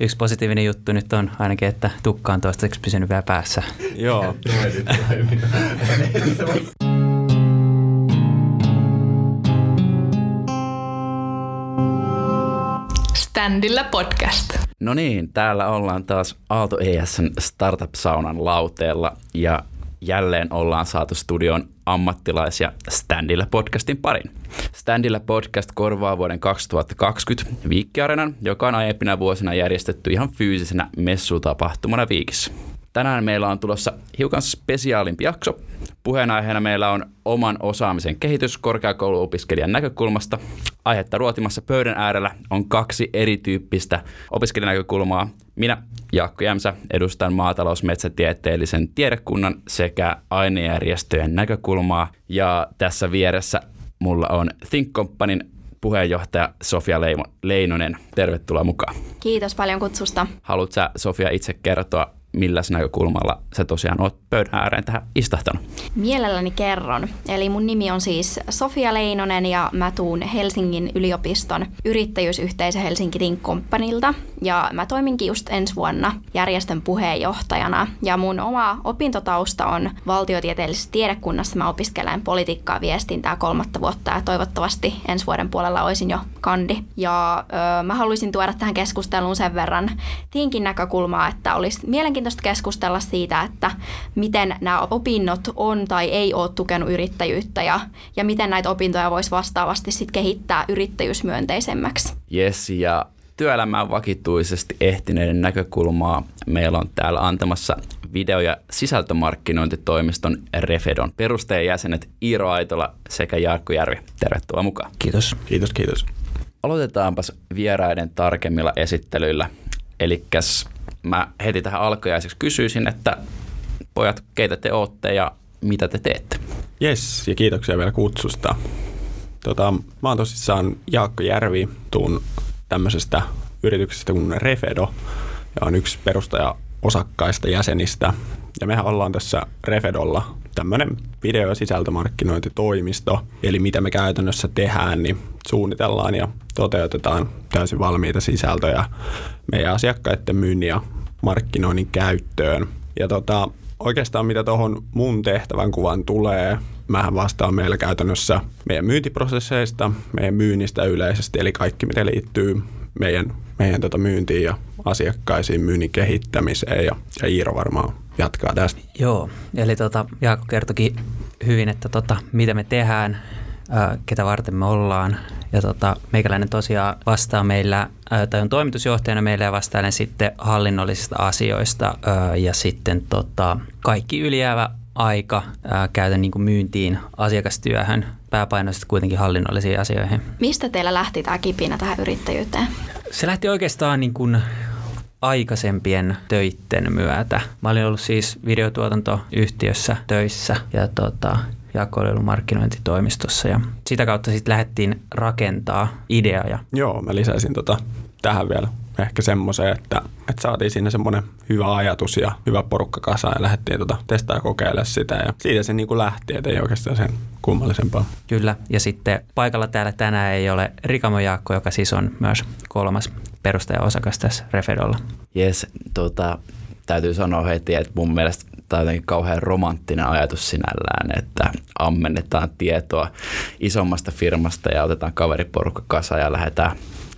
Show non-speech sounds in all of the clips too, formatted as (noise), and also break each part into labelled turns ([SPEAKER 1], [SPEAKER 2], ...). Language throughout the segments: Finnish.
[SPEAKER 1] yksi positiivinen juttu nyt on ainakin, että tukka on toistaiseksi pysynyt vielä päässä.
[SPEAKER 2] Joo. (laughs)
[SPEAKER 3] Standilla podcast.
[SPEAKER 2] No niin, täällä ollaan taas Aalto ESN Startup-saunan lauteella ja jälleen ollaan saatu studion ammattilaisia Standilla podcastin parin. Standilla podcast korvaa vuoden 2020 Viikkiarenan, joka on aiempina vuosina järjestetty ihan fyysisenä messutapahtumana Viikissä. Tänään meillä on tulossa hiukan spesiaalimpi jakso. Puheenaiheena meillä on oman osaamisen kehitys korkeakouluopiskelijan näkökulmasta. Aihetta ruotimassa pöydän äärellä on kaksi erityyppistä opiskelijanäkökulmaa. Minä, Jaakko Jämsä, edustan maatalousmetsätieteellisen tiedekunnan sekä ainejärjestöjen näkökulmaa. Ja tässä vieressä mulla on Think Companyn puheenjohtaja Sofia Leinonen. Tervetuloa mukaan.
[SPEAKER 4] Kiitos paljon kutsusta.
[SPEAKER 2] Haluatko sä, Sofia, itse kertoa, millä näkökulmalla sä tosiaan oot pöydän ääreen tähän istahtanut?
[SPEAKER 4] Mielelläni kerron. Eli mun nimi on siis Sofia Leinonen ja mä tuun Helsingin yliopiston yrittäjyysyhteisö Helsinki Think Companylta. Ja mä toiminkin just ensi vuonna järjestön puheenjohtajana. Ja mun oma opintotausta on valtiotieteellisessä tiedekunnassa. Mä opiskelen politiikkaa viestintää kolmatta vuotta ja toivottavasti ensi vuoden puolella olisin jo kandi. Ja ö, mä haluaisin tuoda tähän keskusteluun sen verran Thinkin näkökulmaa, että olisi mielenkiintoista keskustella siitä, että miten nämä opinnot on tai ei ole tukenut yrittäjyyttä ja, ja miten näitä opintoja voisi vastaavasti sit kehittää yrittäjyysmyönteisemmäksi.
[SPEAKER 2] Yes, ja työelämään vakituisesti ehtineiden näkökulmaa meillä on täällä antamassa video- ja sisältömarkkinointitoimiston Refedon perustajajäsenet Iiro Aitola sekä Jaakko Järvi. Tervetuloa mukaan.
[SPEAKER 1] Kiitos.
[SPEAKER 5] Kiitos, kiitos.
[SPEAKER 2] Aloitetaanpas vieraiden tarkemmilla esittelyillä. Eli mä heti tähän alkujaiseksi kysyisin, että pojat, keitä te ootte ja mitä te teette?
[SPEAKER 5] Yes, ja kiitoksia vielä kutsusta. Tota, mä oon tosissaan Jaakko Järvi, tuun tämmöisestä yrityksestä kuin Refedo, ja on yksi perustaja osakkaista jäsenistä. Ja mehän ollaan tässä Refedolla tämmöinen video- ja sisältömarkkinointitoimisto, eli mitä me käytännössä tehdään, niin suunnitellaan ja toteutetaan täysin valmiita sisältöjä meidän asiakkaiden myynnin ja markkinoinnin käyttöön. Ja tota, oikeastaan mitä tuohon mun tehtävän kuvan tulee, mähän vastaan meillä käytännössä meidän myyntiprosesseista, meidän myynnistä yleisesti, eli kaikki mitä liittyy meidän, meidän tota myyntiin ja asiakkaisiin, myynnin kehittämiseen ja, ja Iiro varmaan jatkaa tästä.
[SPEAKER 1] Joo, eli tota, Jaakko kertokin hyvin, että tota, mitä me tehdään, ää, ketä varten me ollaan. Ja tota, meikäläinen tosiaan vastaa meillä, ää, tai on toimitusjohtajana meillä ja vastailen sitten hallinnollisista asioista ää, ja sitten tota, kaikki ylijäävä aika ää, käytän niin myyntiin, asiakastyöhön, pääpainoisesti kuitenkin hallinnollisiin asioihin.
[SPEAKER 4] Mistä teillä lähti tämä kipinä tähän yrittäjyyteen?
[SPEAKER 1] Se lähti oikeastaan niin kuin aikaisempien töitten myötä. Mä olin ollut siis videotuotantoyhtiössä töissä ja tota, Jaakko oli ollut markkinointitoimistossa ja sitä kautta sitten lähdettiin rakentaa ideaa.
[SPEAKER 5] Joo, mä lisäisin tota tähän vielä ehkä semmoiseen, että, että saatiin siinä semmoinen hyvä ajatus ja hyvä porukka kasaan ja lähdettiin tota testaa ja kokeilla sitä ja siitä se niin kuin lähti, että ei oikeastaan sen kummallisempaa.
[SPEAKER 1] Kyllä, ja sitten paikalla täällä tänään ei ole Rikamo Jaakko, joka siis on myös kolmas perustaja-osakas tässä Refedolla.
[SPEAKER 2] Jes, tota, täytyy sanoa heti, että mun mielestä on jotenkin kauhean romanttinen ajatus sinällään, että ammennetaan tietoa isommasta firmasta ja otetaan kaveriporukka kasa ja lähdetään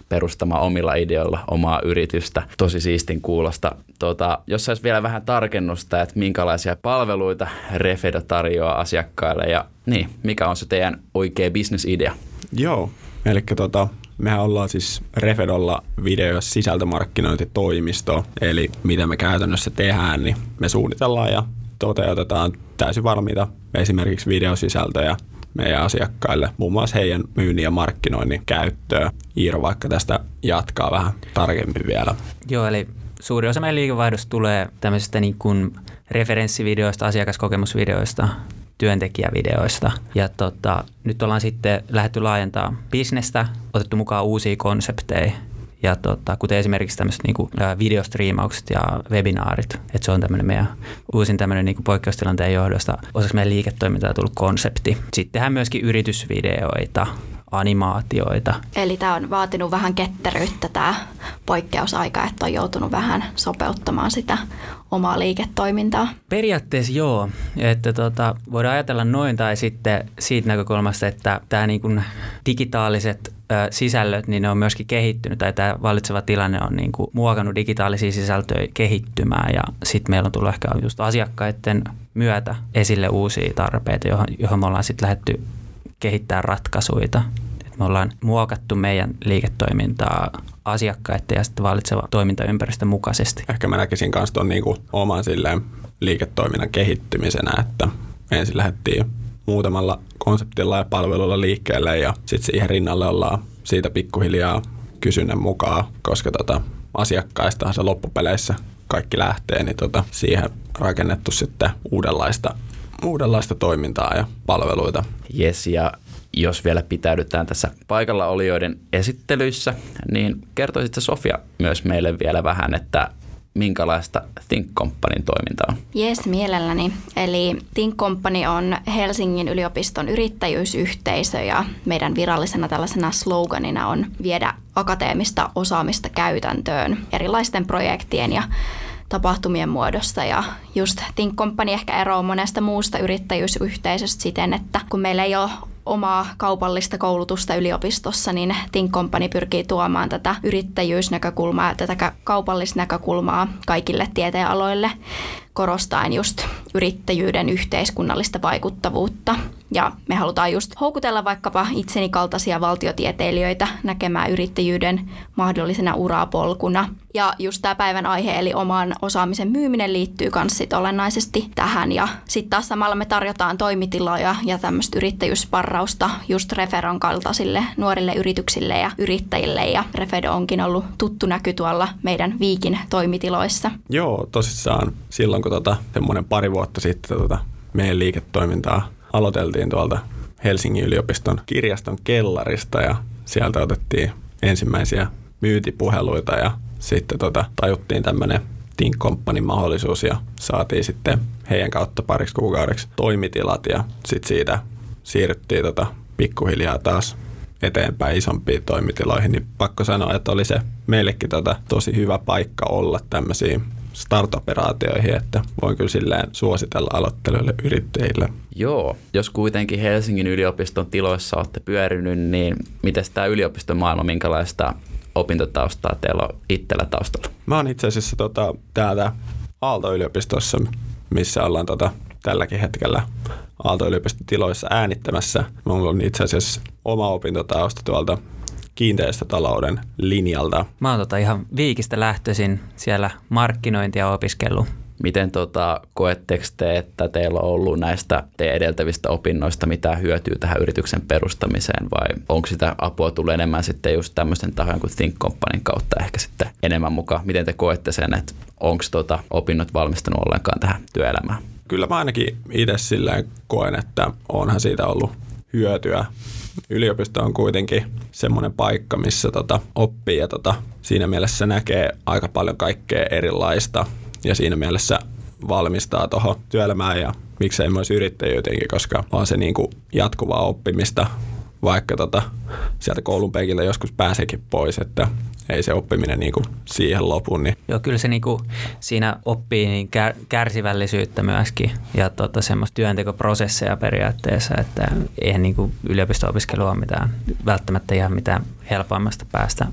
[SPEAKER 2] perustamaan omilla ideoilla omaa yritystä. Tosi siistin kuulosta. Tota, jos saisi vielä vähän tarkennusta, että minkälaisia palveluita Refedo tarjoaa asiakkaille ja niin, mikä on se teidän oikea bisnesidea?
[SPEAKER 5] Joo, eli tota, mehän ollaan siis Refedolla video- sisältömarkkinointitoimisto, eli mitä me käytännössä tehdään, niin me suunnitellaan ja toteutetaan täysin valmiita esimerkiksi videosisältöjä meidän asiakkaille, muun muassa heidän myynnin ja markkinoinnin käyttöä. Iiro vaikka tästä jatkaa vähän tarkemmin vielä.
[SPEAKER 1] Joo, eli suuri osa meidän liikevaihdosta tulee tämmöisistä niin kuin referenssivideoista, asiakaskokemusvideoista, työntekijävideoista. Ja tota, nyt ollaan sitten lähdetty laajentaa bisnestä, otettu mukaan uusia konsepteja ja tota, kuten esimerkiksi tämmöiset niinku, videostriimaukset ja webinaarit, että se on tämmöinen meidän uusin tämmöinen niinku poikkeustilanteen johdosta osaksi meidän liiketoimintaa tullut konsepti. Sitten tehdään myöskin yritysvideoita, animaatioita.
[SPEAKER 4] Eli tämä on vaatinut vähän ketteryyttä tämä poikkeusaika, että on joutunut vähän sopeuttamaan sitä omaa liiketoimintaa.
[SPEAKER 1] Periaatteessa joo, että tota, voidaan ajatella noin tai sitten siitä näkökulmasta, että tämä niin kuin digitaaliset ö, sisällöt, niin ne on myöskin kehittynyt tai tämä vallitseva tilanne on niin kuin muokannut digitaalisia sisältöjä kehittymään ja sitten meillä on tullut ehkä just asiakkaiden myötä esille uusia tarpeita, johon, johon me ollaan sitten lähdetty kehittämään ratkaisuja. Me ollaan muokattu meidän liiketoimintaa asiakkaiden ja sitten vallitseva toimintaympäristön mukaisesti.
[SPEAKER 5] Ehkä mä näkisin myös tuon niinku oman silleen liiketoiminnan kehittymisenä, että ensin lähdettiin muutamalla konseptilla ja palvelulla liikkeelle ja sitten siihen rinnalle ollaan siitä pikkuhiljaa kysynnän mukaan, koska tota, asiakkaistahan se loppupeleissä kaikki lähtee, niin tota, siihen rakennettu sitten uudenlaista, uudenlaista toimintaa ja palveluita.
[SPEAKER 2] Jes, ja jos vielä pitäydytään tässä paikalla olijoiden esittelyissä, niin kertoisitko Sofia myös meille vielä vähän, että minkälaista Think Companyn toiminta on?
[SPEAKER 4] Jes, mielelläni. Eli Think Company on Helsingin yliopiston yrittäjyysyhteisö ja meidän virallisena tällaisena sloganina on viedä akateemista osaamista käytäntöön erilaisten projektien ja tapahtumien muodossa. Ja just Think Company ehkä eroaa monesta muusta yrittäjyysyhteisöstä siten, että kun meillä ei ole omaa kaupallista koulutusta yliopistossa, niin Think Company pyrkii tuomaan tätä yrittäjyysnäkökulmaa tätä kaupallista näkökulmaa kaikille tieteenaloille korostaen just yrittäjyyden yhteiskunnallista vaikuttavuutta. Ja me halutaan just houkutella vaikkapa itseni kaltaisia valtiotieteilijöitä näkemään yrittäjyyden mahdollisena urapolkuna. Ja just tämä päivän aihe, eli oman osaamisen myyminen liittyy myös sit olennaisesti tähän. Ja sitten taas samalla me tarjotaan toimitiloja ja tämmöistä yrittäjyyssparrausta just Referon kaltaisille nuorille yrityksille ja yrittäjille. Ja Refedo onkin ollut tuttu näky tuolla meidän Viikin toimitiloissa.
[SPEAKER 5] Joo, tosissaan silloin kun tota, semmoinen pari vuotta sitten tota, meidän liiketoimintaa aloiteltiin tuolta Helsingin yliopiston kirjaston kellarista ja sieltä otettiin ensimmäisiä myytipuheluita ja sitten tota, tajuttiin tämmöinen Think Company mahdollisuus ja saatiin sitten heidän kautta pariksi kuukaudeksi toimitilat ja sitten siitä siirryttiin tota pikkuhiljaa taas eteenpäin isompiin toimitiloihin, niin pakko sanoa, että oli se meillekin tota tosi hyvä paikka olla tämmöisiin startoperaatioihin, että voin kyllä silleen suositella aloittelijoille yrittäjille.
[SPEAKER 2] Joo, jos kuitenkin Helsingin yliopiston tiloissa olette pyörinyt, niin miten tämä yliopiston maailma, minkälaista opintotaustaa teillä on itsellä taustalla?
[SPEAKER 5] Mä oon itse asiassa tota, täältä Aalto-yliopistossa, missä ollaan tota, tälläkin hetkellä Aalto-yliopiston tiloissa äänittämässä. Mulla on itse asiassa oma opintotausta tuolta kiinteistötalouden linjalta.
[SPEAKER 1] Mä oon tota ihan viikistä lähtöisin siellä markkinointia opiskellut.
[SPEAKER 2] Miten tota, koetteko te, että teillä on ollut näistä teidän edeltävistä opinnoista mitään hyötyä tähän yrityksen perustamiseen vai onko sitä apua tullut enemmän sitten just tämmöisten tahojen kuin Think Companyn kautta ehkä sitten enemmän mukaan? Miten te koette sen, että onko tota opinnot valmistunut ollenkaan tähän työelämään?
[SPEAKER 5] Kyllä mä ainakin itse silleen koen, että onhan siitä ollut hyötyä. Yliopisto on kuitenkin semmoinen paikka, missä tota oppii ja tota, siinä mielessä näkee aika paljon kaikkea erilaista ja siinä mielessä valmistaa tuohon työelämään ja miksei myös yrittäjyyteenkin, koska on se niin kuin jatkuvaa oppimista, vaikka tota, sieltä koulun penkiltä joskus pääseekin pois, että ei se oppiminen niin kuin siihen lopu. Niin.
[SPEAKER 1] Joo, kyllä se niin kuin siinä oppii niin kär, kärsivällisyyttä myöskin ja tota, semmoista työntekoprosesseja periaatteessa, että eihän niin kuin yliopisto-opiskelu ole mitään, välttämättä ihan mitään helpoimmasta päästä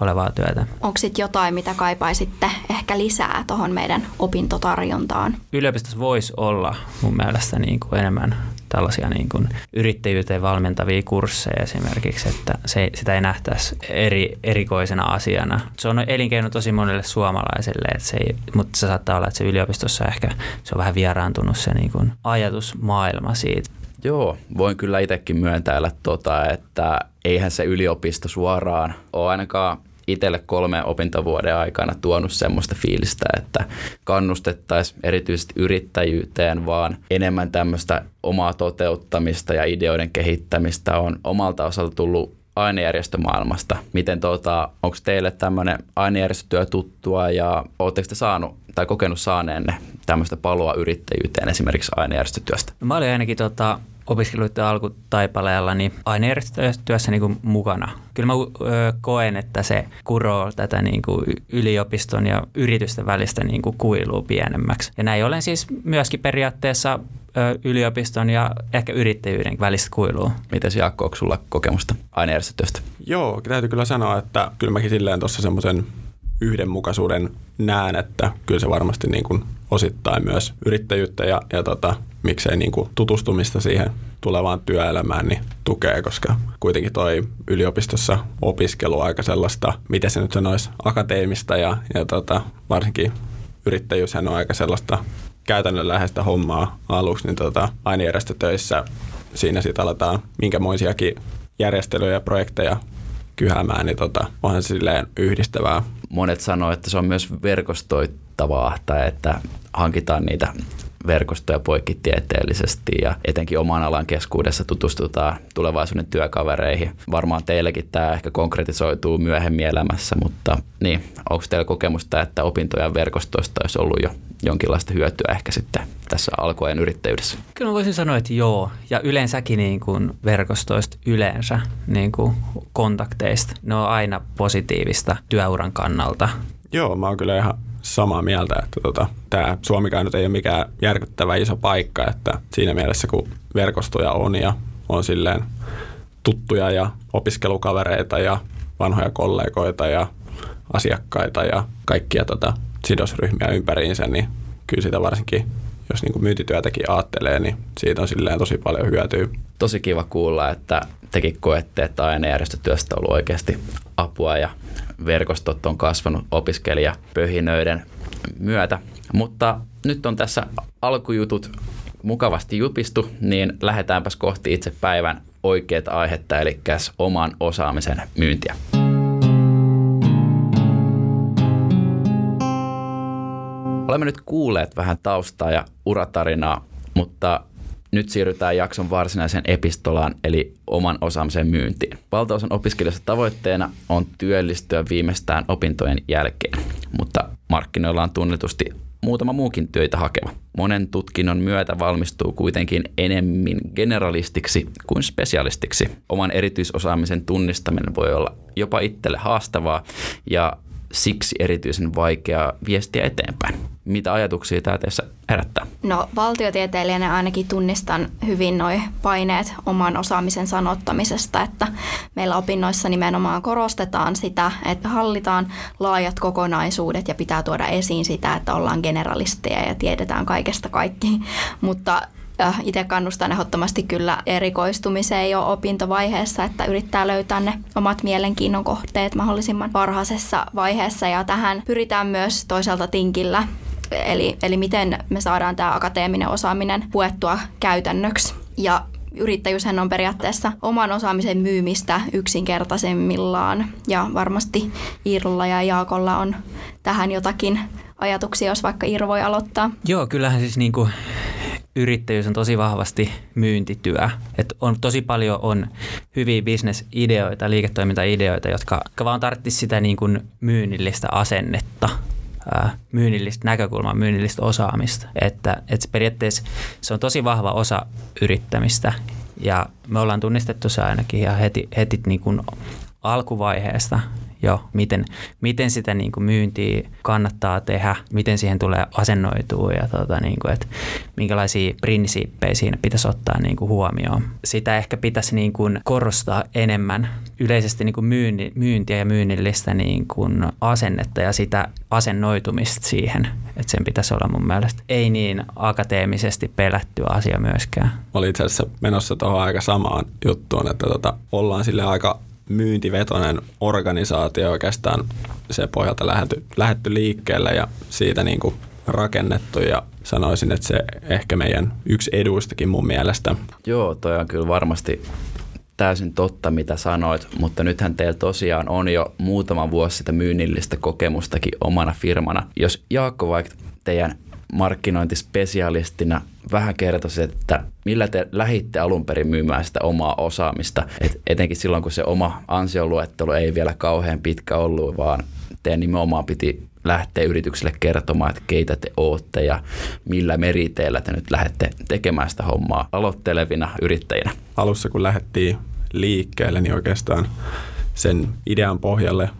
[SPEAKER 1] olevaa työtä.
[SPEAKER 4] Onko sitten jotain, mitä kaipaisitte ehkä lisää tuohon meidän opintotarjontaan?
[SPEAKER 1] Yliopistossa voisi olla mun mielestä niin kuin enemmän tällaisia niin kuin yrittäjyyteen valmentavia kursseja esimerkiksi, että se, sitä ei nähtäisi eri, erikoisena asiana. Se on elinkeino tosi monelle suomalaiselle, että se ei, mutta se saattaa olla, että se yliopistossa ehkä se on vähän vieraantunut se niin kuin ajatusmaailma siitä.
[SPEAKER 2] Joo, voin kyllä itsekin myöntäillä, tota, että eihän se yliopisto suoraan ole ainakaan itselle kolme opintovuoden aikana tuonut semmoista fiilistä, että kannustettaisiin erityisesti yrittäjyyteen, vaan enemmän tämmöistä omaa toteuttamista ja ideoiden kehittämistä on omalta osalta tullut ainejärjestömaailmasta. Miten tota, onko teille tämmöinen ainejärjestötyö tuttua ja oletteko te saanut tai kokenut saaneenne tämmöistä paloa yrittäjyyteen esimerkiksi ainejärjestötyöstä?
[SPEAKER 1] No, mä olin ainakin tota, opiskeluiden alkutaipaleella niin ainejärjestötyössä niin kuin mukana. Kyllä mä ö, koen, että se kuroo tätä niin kuin yliopiston ja yritysten välistä niin kuin kuilua pienemmäksi. Ja näin olen siis myöskin periaatteessa ö, yliopiston ja ehkä yrittäjyyden välistä kuilua.
[SPEAKER 2] Miten Jaakko, onko sulla kokemusta ainejärjestötyöstä?
[SPEAKER 5] Joo, täytyy kyllä sanoa, että kyllä mäkin silleen tuossa semmoisen yhdenmukaisuuden näen, että kyllä se varmasti niin kuin osittain myös yrittäjyyttä ja, ja tota, miksei niin kuin tutustumista siihen tulevaan työelämään niin tukee, koska kuitenkin toi yliopistossa opiskelu aika sellaista, miten se nyt sanoisi, akateemista ja, ja tota, varsinkin yrittäjyyshän on aika sellaista käytännönläheistä hommaa aluksi, niin tota, ainejärjestötöissä siinä sitten aletaan minkämoisiakin järjestelyjä ja projekteja kyhäämään, niin tota, onhan se silleen yhdistävää.
[SPEAKER 2] Monet sanoo, että se on myös verkostoittavaa, tai että hankitaan niitä verkostoja poikkitieteellisesti ja etenkin oman alan keskuudessa tutustutaan tulevaisuuden työkavereihin. Varmaan teillekin tämä ehkä konkretisoituu myöhemmin elämässä, mutta niin, onko teillä kokemusta, että opintojen verkostoista olisi ollut jo jonkinlaista hyötyä ehkä sitten tässä alkuajan yrittäjyydessä?
[SPEAKER 1] Kyllä mä voisin sanoa, että joo. Ja yleensäkin niin kuin verkostoista yleensä niin kuin kontakteista. Ne on aina positiivista työuran kannalta.
[SPEAKER 5] Joo, mä oon kyllä ihan samaa mieltä, että tota, tämä Suomikaan nyt ei ole mikään järkyttävä iso paikka, että siinä mielessä kun verkostoja on ja on silleen tuttuja ja opiskelukavereita ja vanhoja kollegoita ja asiakkaita ja kaikkia tota, sidosryhmiä ympäriinsä, niin kyllä sitä varsinkin, jos niin kuin myyntityötäkin ajattelee, niin siitä on silleen tosi paljon hyötyä.
[SPEAKER 2] Tosi kiva kuulla, että tekin koette, että ainejärjestötyöstä on ollut oikeasti apua ja verkostot on kasvanut opiskelijapöhinöiden myötä. Mutta nyt on tässä alkujutut mukavasti jupistu, niin lähdetäänpäs kohti itse päivän oikeat aihetta, eli oman osaamisen myyntiä. Olemme nyt kuulleet vähän taustaa ja uratarinaa, mutta nyt siirrytään jakson varsinaiseen epistolaan, eli oman osaamisen myyntiin. Valtaosan opiskelijoista tavoitteena on työllistyä viimeistään opintojen jälkeen, mutta markkinoilla on tunnetusti muutama muukin työtä hakeva. Monen tutkinnon myötä valmistuu kuitenkin enemmän generalistiksi kuin spesialistiksi. Oman erityisosaamisen tunnistaminen voi olla jopa itselle haastavaa ja siksi erityisen vaikeaa viestiä eteenpäin. Mitä ajatuksia tämä teissä herättää?
[SPEAKER 4] No valtiotieteilijänä ainakin tunnistan hyvin noin paineet oman osaamisen sanottamisesta, että meillä opinnoissa nimenomaan korostetaan sitä, että hallitaan laajat kokonaisuudet ja pitää tuoda esiin sitä, että ollaan generalisteja ja tiedetään kaikesta kaikki, mutta itse kannustan ehdottomasti kyllä erikoistumiseen jo opintovaiheessa, että yrittää löytää ne omat mielenkiinnon kohteet mahdollisimman varhaisessa vaiheessa ja tähän pyritään myös toisaalta tinkillä Eli, eli miten me saadaan tämä akateeminen osaaminen puettua käytännöksi. Ja yrittäjyyshän on periaatteessa oman osaamisen myymistä yksinkertaisemmillaan. Ja varmasti Iirulla ja Jaakolla on tähän jotakin ajatuksia, jos vaikka Iiro voi aloittaa.
[SPEAKER 1] Joo, kyllähän siis niin kuin yrittäjyys on tosi vahvasti myyntityö. Et on tosi paljon on hyviä bisnesideoita, liiketoimintaideoita, jotka, jotka vaan tarvitsisi sitä niin kuin myynnillistä asennetta myynnillistä näkökulmaa, myynnillistä osaamista. Että, että periaatteessa se on tosi vahva osa yrittämistä ja me ollaan tunnistettu se ainakin ihan heti, heti niin kuin alkuvaiheesta jo, miten, miten sitä niin kuin myyntiä kannattaa tehdä, miten siihen tulee asennoitua ja tota, niin kuin, että minkälaisia prinsiippejä siinä pitäisi ottaa niin kuin huomioon. Sitä ehkä pitäisi niin kuin korostaa enemmän yleisesti niin kuin myynti, myyntiä ja myynnillistä niin kuin asennetta ja sitä asennoitumista siihen, että sen pitäisi olla mun mielestä ei niin akateemisesti pelätty asia myöskään. Mä
[SPEAKER 5] olin itse asiassa menossa tuohon aika samaan juttuun, että tota, ollaan sille aika myyntivetoinen organisaatio oikeastaan se pohjalta lähetty, lähetty liikkeelle ja siitä niin kuin rakennettu ja sanoisin, että se ehkä meidän yksi eduistakin mun mielestä.
[SPEAKER 2] Joo, toi on kyllä varmasti täysin totta, mitä sanoit, mutta nythän teillä tosiaan on jo muutama vuosi sitä myynnillistä kokemustakin omana firmana. Jos Jaakko vaikka teidän markkinointispesialistina vähän kertoisi, että millä te lähitte alun perin myymään sitä omaa osaamista, Et etenkin silloin, kun se oma ansioluettelo ei vielä kauhean pitkä ollut, vaan teidän nimenomaan piti lähtee yritykselle kertomaan, että keitä te ootte ja millä meriteillä te nyt lähdette tekemään sitä hommaa aloittelevina yrittäjinä?
[SPEAKER 5] Alussa kun lähdettiin liikkeelle, niin oikeastaan sen idean pohjalle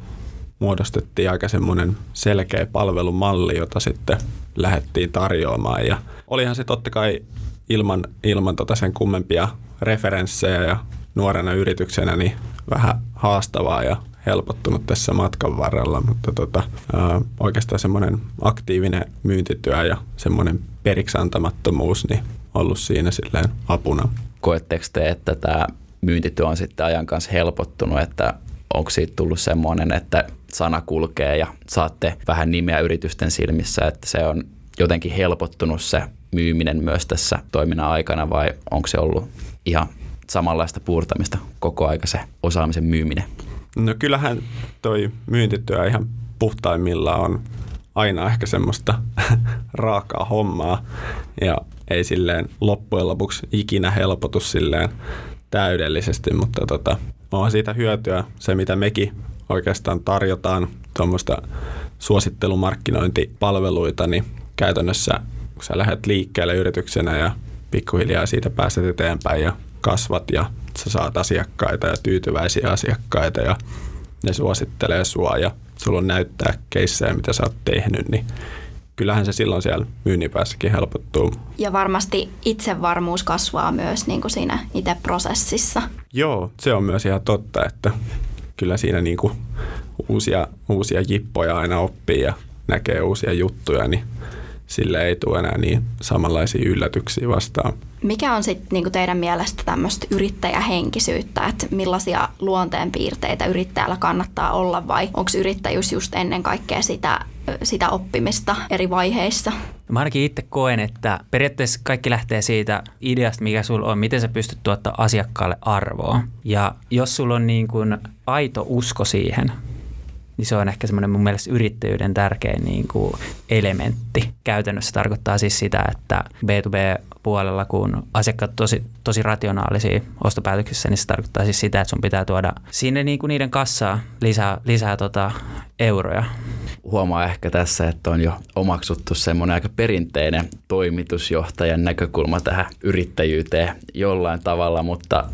[SPEAKER 5] muodostettiin aika semmoinen selkeä palvelumalli, jota sitten lähdettiin tarjoamaan. Ja olihan se totta kai ilman, ilman tota sen kummempia referenssejä ja nuorena yrityksenä niin vähän haastavaa ja helpottunut tässä matkan varrella, mutta tota, ää, oikeastaan semmoinen aktiivinen myyntityö ja semmoinen periksantamattomuus niin ollut siinä silleen apuna.
[SPEAKER 2] Koetteko te, että tämä myyntityö on sitten ajan kanssa helpottunut, että onko siitä tullut semmoinen, että sana kulkee ja saatte vähän nimeä yritysten silmissä, että se on jotenkin helpottunut se myyminen myös tässä toiminnan aikana vai onko se ollut ihan samanlaista puurtamista koko aika se osaamisen myyminen?
[SPEAKER 5] No kyllähän toi myyntityö ihan puhtaimmillaan on aina ehkä semmoista (laughs) raakaa hommaa ja ei silleen loppujen lopuksi ikinä helpotu silleen täydellisesti, mutta tota, on siitä hyötyä se, mitä mekin oikeastaan tarjotaan tuommoista suosittelumarkkinointipalveluita, niin käytännössä kun sä lähdet liikkeelle yrityksenä ja pikkuhiljaa siitä pääset eteenpäin ja kasvat ja sä saat asiakkaita ja tyytyväisiä asiakkaita ja ne suosittelee sua ja sulla on näyttää keissejä, mitä sä oot tehnyt, niin kyllähän se silloin siellä myynnin päässäkin helpottuu.
[SPEAKER 4] Ja varmasti itsevarmuus kasvaa myös niin kuin siinä itse prosessissa.
[SPEAKER 5] Joo, se on myös ihan totta, että kyllä siinä niin kuin uusia, uusia jippoja aina oppii ja näkee uusia juttuja, niin sille ei tule enää niin samanlaisia yllätyksiä vastaan.
[SPEAKER 4] Mikä on sitten niinku teidän mielestä tämmöistä yrittäjähenkisyyttä, että millaisia luonteenpiirteitä yrittäjällä kannattaa olla vai onko yrittäjyys just ennen kaikkea sitä, sitä oppimista eri vaiheissa?
[SPEAKER 1] Mä ainakin itse koen, että periaatteessa kaikki lähtee siitä ideasta, mikä sulla on, miten sä pystyt tuottaa asiakkaalle arvoa. Ja jos sulla on niin kuin aito usko siihen, niin se on ehkä semmoinen mun mielestä yrittäjyyden tärkein niin kuin elementti. Käytännössä tarkoittaa siis sitä, että B2B-puolella, kun asiakkaat tosi, tosi rationaalisia ostopäätöksissä, niin se tarkoittaa siis sitä, että sun pitää tuoda sinne niin kuin niiden kassaa lisää, lisää tota euroja.
[SPEAKER 2] Huomaa ehkä tässä, että on jo omaksuttu semmoinen aika perinteinen toimitusjohtajan näkökulma tähän yrittäjyyteen jollain tavalla, mutta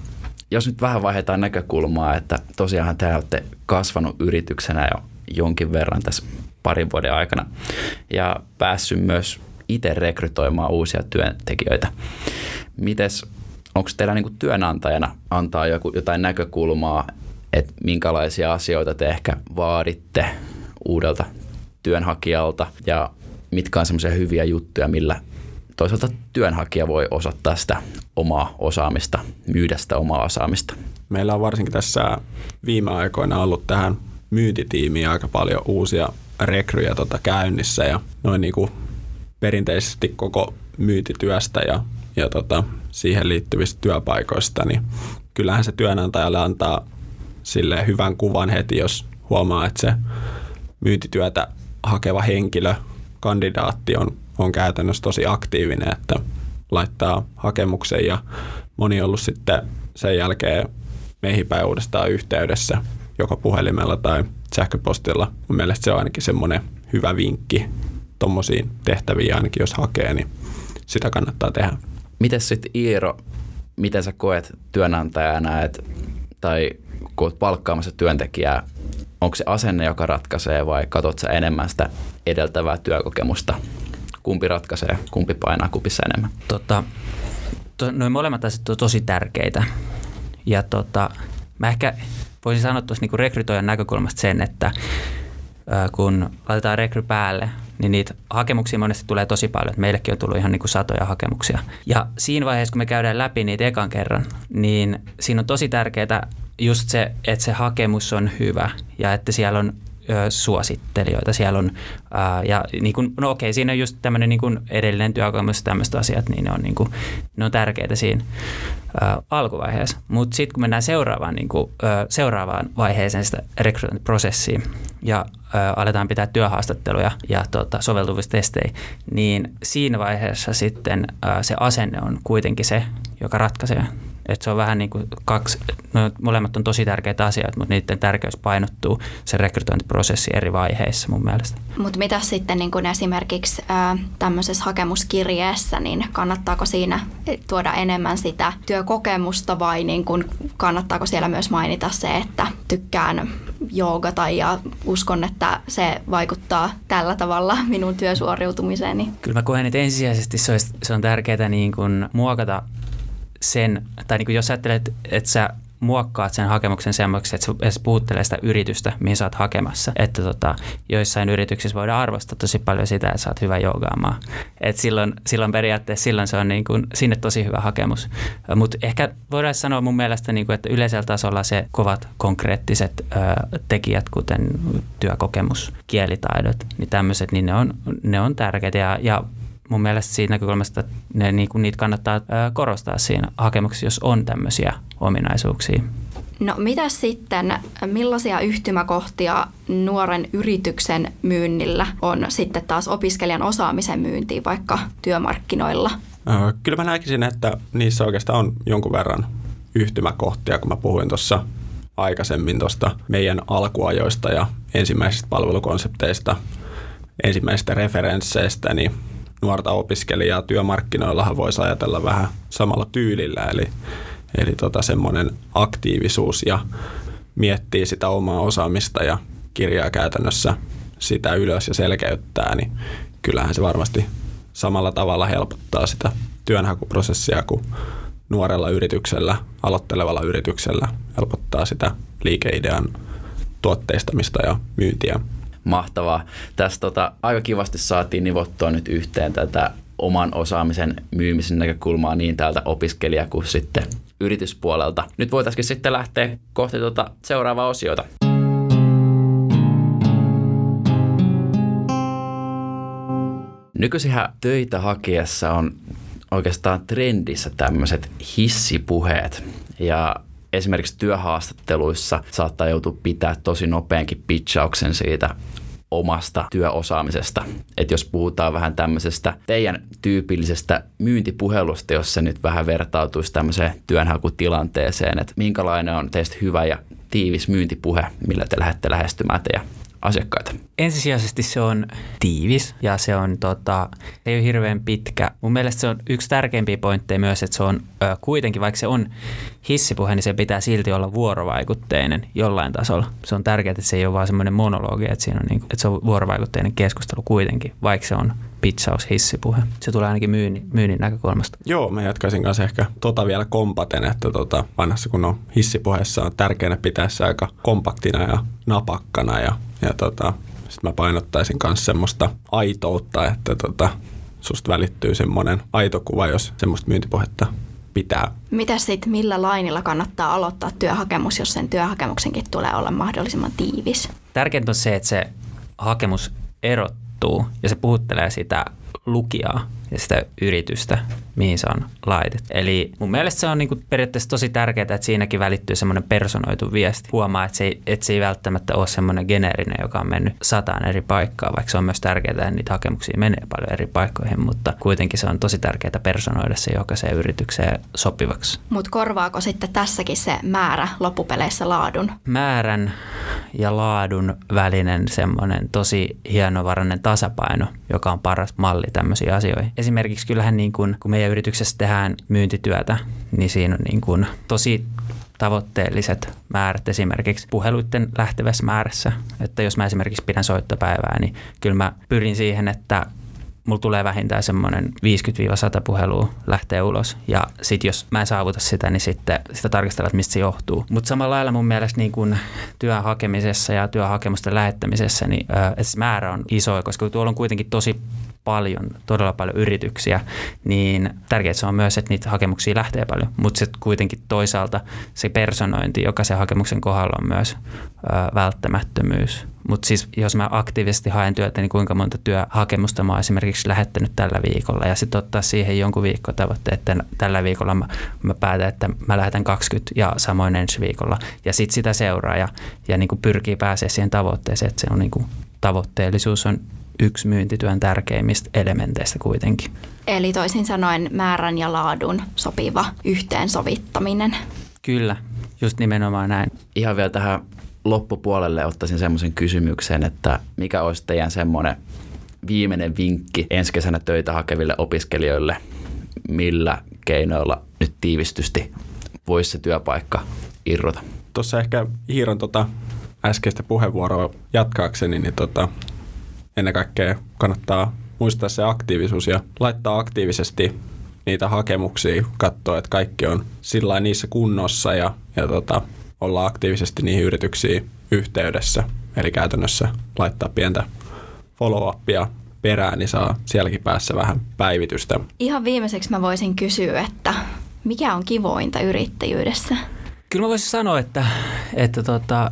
[SPEAKER 2] jos nyt vähän vaihdetaan näkökulmaa, että tosiaan te olette kasvanut yrityksenä jo jonkin verran tässä parin vuoden aikana ja päässyt myös itse rekrytoimaan uusia työntekijöitä. Mites, onko teillä niin työnantajana antaa joku, jotain näkökulmaa, että minkälaisia asioita te ehkä vaaditte uudelta työnhakijalta ja mitkä on semmoisia hyviä juttuja, millä toisaalta työnhakija voi osoittaa sitä omaa osaamista, myydä sitä omaa osaamista.
[SPEAKER 5] Meillä on varsinkin tässä viime aikoina ollut tähän myyntitiimiin aika paljon uusia rekryjä tota käynnissä ja noin niin kuin perinteisesti koko myyntityöstä ja, ja tota, siihen liittyvistä työpaikoista, niin kyllähän se työnantajalle antaa sille hyvän kuvan heti, jos huomaa, että se myyntityötä hakeva henkilö, kandidaatti on on käytännössä tosi aktiivinen, että laittaa hakemuksen ja moni on ollut sitten sen jälkeen meihin päin uudestaan yhteydessä joko puhelimella tai sähköpostilla. Mun mielestä se on ainakin semmoinen hyvä vinkki tuommoisiin tehtäviin ainakin jos hakee, niin sitä kannattaa tehdä.
[SPEAKER 2] Miten sitten Iiro, miten sä koet työnantajana, et, tai kun olet palkkaamassa työntekijää, onko se asenne, joka ratkaisee vai katsot sä enemmän sitä edeltävää työkokemusta kumpi ratkaisee, kumpi painaa kupissa enemmän?
[SPEAKER 1] Tota, to, noin molemmat asiat on tosi tärkeitä. Ja tota, mä ehkä voisin sanoa tuossa niinku rekrytoijan näkökulmasta sen, että kun laitetaan rekry päälle, niin niitä hakemuksia monesti tulee tosi paljon. Meillekin on tullut ihan niin kuin satoja hakemuksia. Ja siinä vaiheessa, kun me käydään läpi niitä ekan kerran, niin siinä on tosi tärkeää just se, että se hakemus on hyvä ja että siellä on suosittelijoita siellä on. Ää, ja niin kuin, no okei, siinä on just tämmöinen niin kuin edellinen työkokemus tämmöiset asiat, niin ne on, niin kuin, ne on tärkeitä siinä ää, alkuvaiheessa. Mutta sitten kun mennään seuraavaan, niin kuin, ää, seuraavaan vaiheeseen sitä rekrytointiprosessiin ja ää, aletaan pitää työhaastatteluja ja tota, soveltuvuustestejä, niin siinä vaiheessa sitten ää, se asenne on kuitenkin se, joka ratkaisee Että se on vähän niin kuin kaksi, no molemmat on tosi tärkeitä asioita, mutta niiden tärkeys painottuu se rekrytointiprosessi eri vaiheissa mun mielestä.
[SPEAKER 4] Mutta mitä sitten niin kun esimerkiksi ää, tämmöisessä hakemuskirjeessä, niin kannattaako siinä tuoda enemmän sitä työkokemusta vai niin kun kannattaako siellä myös mainita se, että tykkään joogata ja uskon, että se vaikuttaa tällä tavalla minun työsuoriutumiseeni?
[SPEAKER 1] Kyllä mä koen, että ensisijaisesti se, olisi, se on tärkeää niin kuin muokata sen, tai niin kuin jos ajattelet, että sä muokkaat sen hakemuksen semmoiksi, että se puhuttelee sitä yritystä, mihin sä oot hakemassa. Että tota, joissain yrityksissä voidaan arvostaa tosi paljon sitä, että sä oot hyvä joogaamaan. Et silloin, silloin periaatteessa silloin se on niin kuin, sinne tosi hyvä hakemus. Mutta ehkä voidaan sanoa mun mielestä, niin kuin, että yleisellä tasolla se kovat konkreettiset ö, tekijät, kuten työkokemus, kielitaidot, niin tämmöiset, niin ne on, ne on tärkeitä. Ja, ja mun mielestä siitä näkökulmasta ne, niin kuin niitä kannattaa korostaa siinä hakemuksessa, jos on tämmöisiä ominaisuuksia.
[SPEAKER 4] No mitä sitten, millaisia yhtymäkohtia nuoren yrityksen myynnillä on sitten taas opiskelijan osaamisen myyntiin vaikka työmarkkinoilla?
[SPEAKER 5] Kyllä mä näkisin, että niissä oikeastaan on jonkun verran yhtymäkohtia, kun mä puhuin tuossa aikaisemmin tuosta meidän alkuajoista ja ensimmäisistä palvelukonsepteista, ensimmäisistä referensseistä, niin nuorta opiskelijaa työmarkkinoillahan voisi ajatella vähän samalla tyylillä, eli, eli tota semmoinen aktiivisuus ja miettii sitä omaa osaamista ja kirjaa käytännössä sitä ylös ja selkeyttää, niin kyllähän se varmasti samalla tavalla helpottaa sitä työnhakuprosessia kuin nuorella yrityksellä, aloittelevalla yrityksellä helpottaa sitä liikeidean tuotteistamista ja myyntiä
[SPEAKER 2] mahtavaa. Tässä tota, aika kivasti saatiin nivottua nyt yhteen tätä oman osaamisen myymisen näkökulmaa niin täältä opiskelija kuin sitten yrityspuolelta. Nyt voitaisiin sitten lähteä kohti tuota seuraavaa osiota. Nykyisinhän töitä hakiessa on oikeastaan trendissä tämmöiset hissipuheet. Ja esimerkiksi työhaastatteluissa saattaa joutua pitää tosi nopeankin pitchauksen siitä omasta työosaamisesta. Että jos puhutaan vähän tämmöisestä teidän tyypillisestä myyntipuhelusta, jos se nyt vähän vertautuisi tämmöiseen työnhakutilanteeseen, että minkälainen on teistä hyvä ja tiivis myyntipuhe, millä te lähdette lähestymään teidän asiakkaita?
[SPEAKER 1] Ensisijaisesti se on tiivis ja se on tota, ei ole hirveän pitkä. Mun mielestä se on yksi tärkeimpiä pointteja myös, että se on ö, kuitenkin, vaikka se on hissipuhe, niin se pitää silti olla vuorovaikutteinen jollain tasolla. Se on tärkeää, että se ei ole vaan semmoinen monologi, että, siinä on niin, että se on vuorovaikutteinen keskustelu kuitenkin, vaikka se on pitsaus hissipuhe. Se tulee ainakin myynnin, myynnin näkökulmasta.
[SPEAKER 5] Joo, mä jatkaisin kanssa ehkä tota vielä kompaten, että tota, vanhassa kun on hissipuheessa on tärkeää pitää se aika kompaktina ja napakkana ja, ja tota, sitten mä painottaisin myös semmoista aitoutta, että tota, susta välittyy semmoinen aito kuva, jos semmoista myyntipuhetta pitää.
[SPEAKER 4] Mitä sitten, millä lainilla kannattaa aloittaa työhakemus, jos sen työhakemuksenkin tulee olla mahdollisimman tiivis?
[SPEAKER 1] Tärkeintä on se, että se hakemus erottuu ja se puhuttelee sitä lukijaa ja sitä yritystä, mihin se on laitettu. Eli mun mielestä se on niinku periaatteessa tosi tärkeää, että siinäkin välittyy semmoinen personoitu viesti. Huomaa, että se, ei, että se ei välttämättä ole semmoinen geneerinen, joka on mennyt sataan eri paikkaan, vaikka se on myös tärkeää, että niitä hakemuksia menee paljon eri paikkoihin, mutta kuitenkin se on tosi tärkeää personoida se jokaiseen yritykseen sopivaksi.
[SPEAKER 4] Mutta korvaako sitten tässäkin se määrä loppupeleissä laadun?
[SPEAKER 1] Määrän ja laadun välinen semmoinen tosi hienovarainen tasapaino, joka on paras malli tämmöisiin asioihin esimerkiksi kyllähän niin kuin, kun meidän yrityksessä tehdään myyntityötä, niin siinä on niin kuin tosi tavoitteelliset määrät esimerkiksi puheluiden lähtevässä määrässä. Että jos mä esimerkiksi pidän soittopäivää, niin kyllä mä pyrin siihen, että mulla tulee vähintään semmoinen 50-100 puhelua lähtee ulos. Ja sitten jos mä en saavuta sitä, niin sitten sitä tarkastellaan, että mistä se johtuu. Mutta samalla lailla mun mielestä niin kun työn hakemisessa ja työhakemusten lähettämisessä, niin se määrä on iso, koska tuolla on kuitenkin tosi paljon, todella paljon yrityksiä, niin tärkeää on myös, että niitä hakemuksia lähtee paljon, mutta sitten kuitenkin toisaalta se personointi se hakemuksen kohdalla on myös ö, välttämättömyys. Mutta siis jos mä aktiivisesti haen työtä, niin kuinka monta työhakemusta mä oon esimerkiksi lähettänyt tällä viikolla? Ja sitten ottaa siihen jonkun viikko tavoitteet, että tällä viikolla mä, mä päätän, että mä lähetän 20 ja samoin ensi viikolla. Ja sitten sitä seuraa ja, ja niin kuin pyrkii pääsee siihen tavoitteeseen, että se on niin kuin, tavoitteellisuus on yksi myyntityön tärkeimmistä elementeistä kuitenkin.
[SPEAKER 4] Eli toisin sanoen määrän ja laadun sopiva yhteensovittaminen.
[SPEAKER 1] Kyllä, just nimenomaan näin.
[SPEAKER 2] Ihan vielä tähän loppupuolelle ottaisin semmoisen kysymyksen, että mikä olisi teidän semmoinen viimeinen vinkki ensi kesänä töitä hakeville opiskelijoille, millä keinoilla nyt tiivistysti voisi se työpaikka irrota?
[SPEAKER 5] Tuossa ehkä Hiiron tota äskeistä puheenvuoroa jatkaakseni, niin tota, ennen kaikkea kannattaa muistaa se aktiivisuus ja laittaa aktiivisesti niitä hakemuksia, katsoa, että kaikki on sillä niissä kunnossa ja, ja tota, olla aktiivisesti niihin yrityksiin yhteydessä. Eli käytännössä laittaa pientä follow-upia perään, niin saa sielläkin päässä vähän päivitystä.
[SPEAKER 4] Ihan viimeiseksi mä voisin kysyä, että mikä on kivointa yrittäjyydessä?
[SPEAKER 1] Kyllä mä voisin sanoa, että, että tota,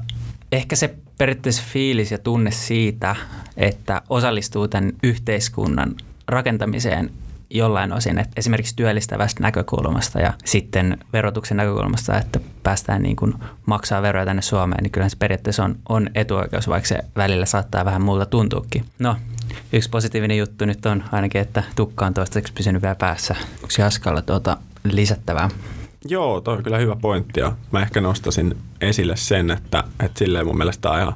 [SPEAKER 1] ehkä se periaatteessa fiilis ja tunne siitä, että osallistuu tämän yhteiskunnan rakentamiseen jollain osin, että esimerkiksi työllistävästä näkökulmasta ja sitten verotuksen näkökulmasta, että päästään niin kuin maksaa veroja tänne Suomeen, niin kyllä se periaatteessa on, on etuoikeus, vaikka se välillä saattaa vähän muuta tuntuukin. No, yksi positiivinen juttu nyt on ainakin, että tukka on toistaiseksi pysynyt vielä päässä. Onko Jaskalla tuota lisättävää?
[SPEAKER 5] Joo, toi on kyllä hyvä pointti ja mä ehkä nostasin esille sen, että, että silleen mun mielestä on ihan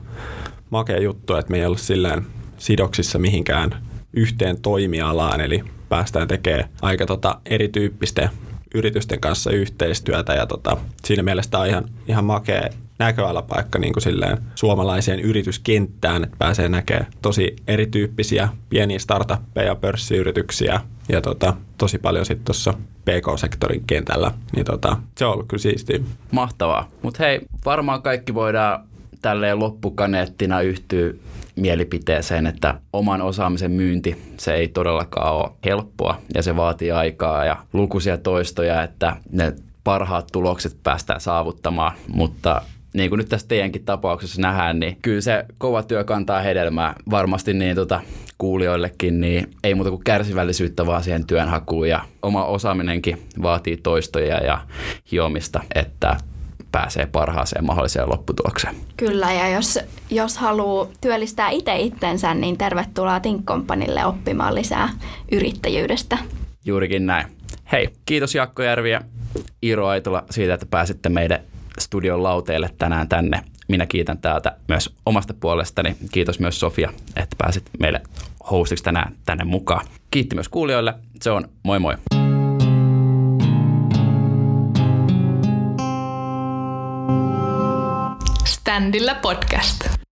[SPEAKER 5] makea juttu, että me ei olla silleen sidoksissa mihinkään yhteen toimialaan, eli päästään tekemään aika tota erityyppisten yritysten kanssa yhteistyötä ja tota, siinä mielessä on ihan, ihan makea näköalapaikka niin kuin silleen suomalaiseen yrityskenttään, että pääsee näkemään tosi erityyppisiä pieniä startuppeja, pörssiyrityksiä ja tota, tosi paljon sitten tuossa PK-sektorin kentällä, niin tota, se on ollut kyllä siistiä.
[SPEAKER 2] Mahtavaa. Mutta hei, varmaan kaikki voidaan tälleen loppukaneettina yhtyä mielipiteeseen, että oman osaamisen myynti, se ei todellakaan ole helppoa ja se vaatii aikaa ja lukuisia toistoja, että ne parhaat tulokset päästään saavuttamaan, mutta niin kuin nyt tässä teidänkin tapauksessa nähdään, niin kyllä se kova työ kantaa hedelmää varmasti niin tota, kuulijoillekin, niin ei muuta kuin kärsivällisyyttä vaan siihen työnhakuun ja oma osaaminenkin vaatii toistoja ja hiomista, että pääsee parhaaseen mahdolliseen lopputulokseen.
[SPEAKER 4] Kyllä, ja jos, jos haluaa työllistää itse itsensä, niin tervetuloa Think Companylle oppimaan lisää yrittäjyydestä.
[SPEAKER 2] Juurikin näin. Hei, kiitos Jakko Järvi ja Iiro Aitola siitä, että pääsitte meidän studion lauteelle tänään tänne. Minä kiitän täältä myös omasta puolestani. Kiitos myös Sofia, että pääsit meille hostiksi tänään tänne mukaan. Kiitti myös kuulijoille. Se on moi moi.
[SPEAKER 3] Standilla podcast.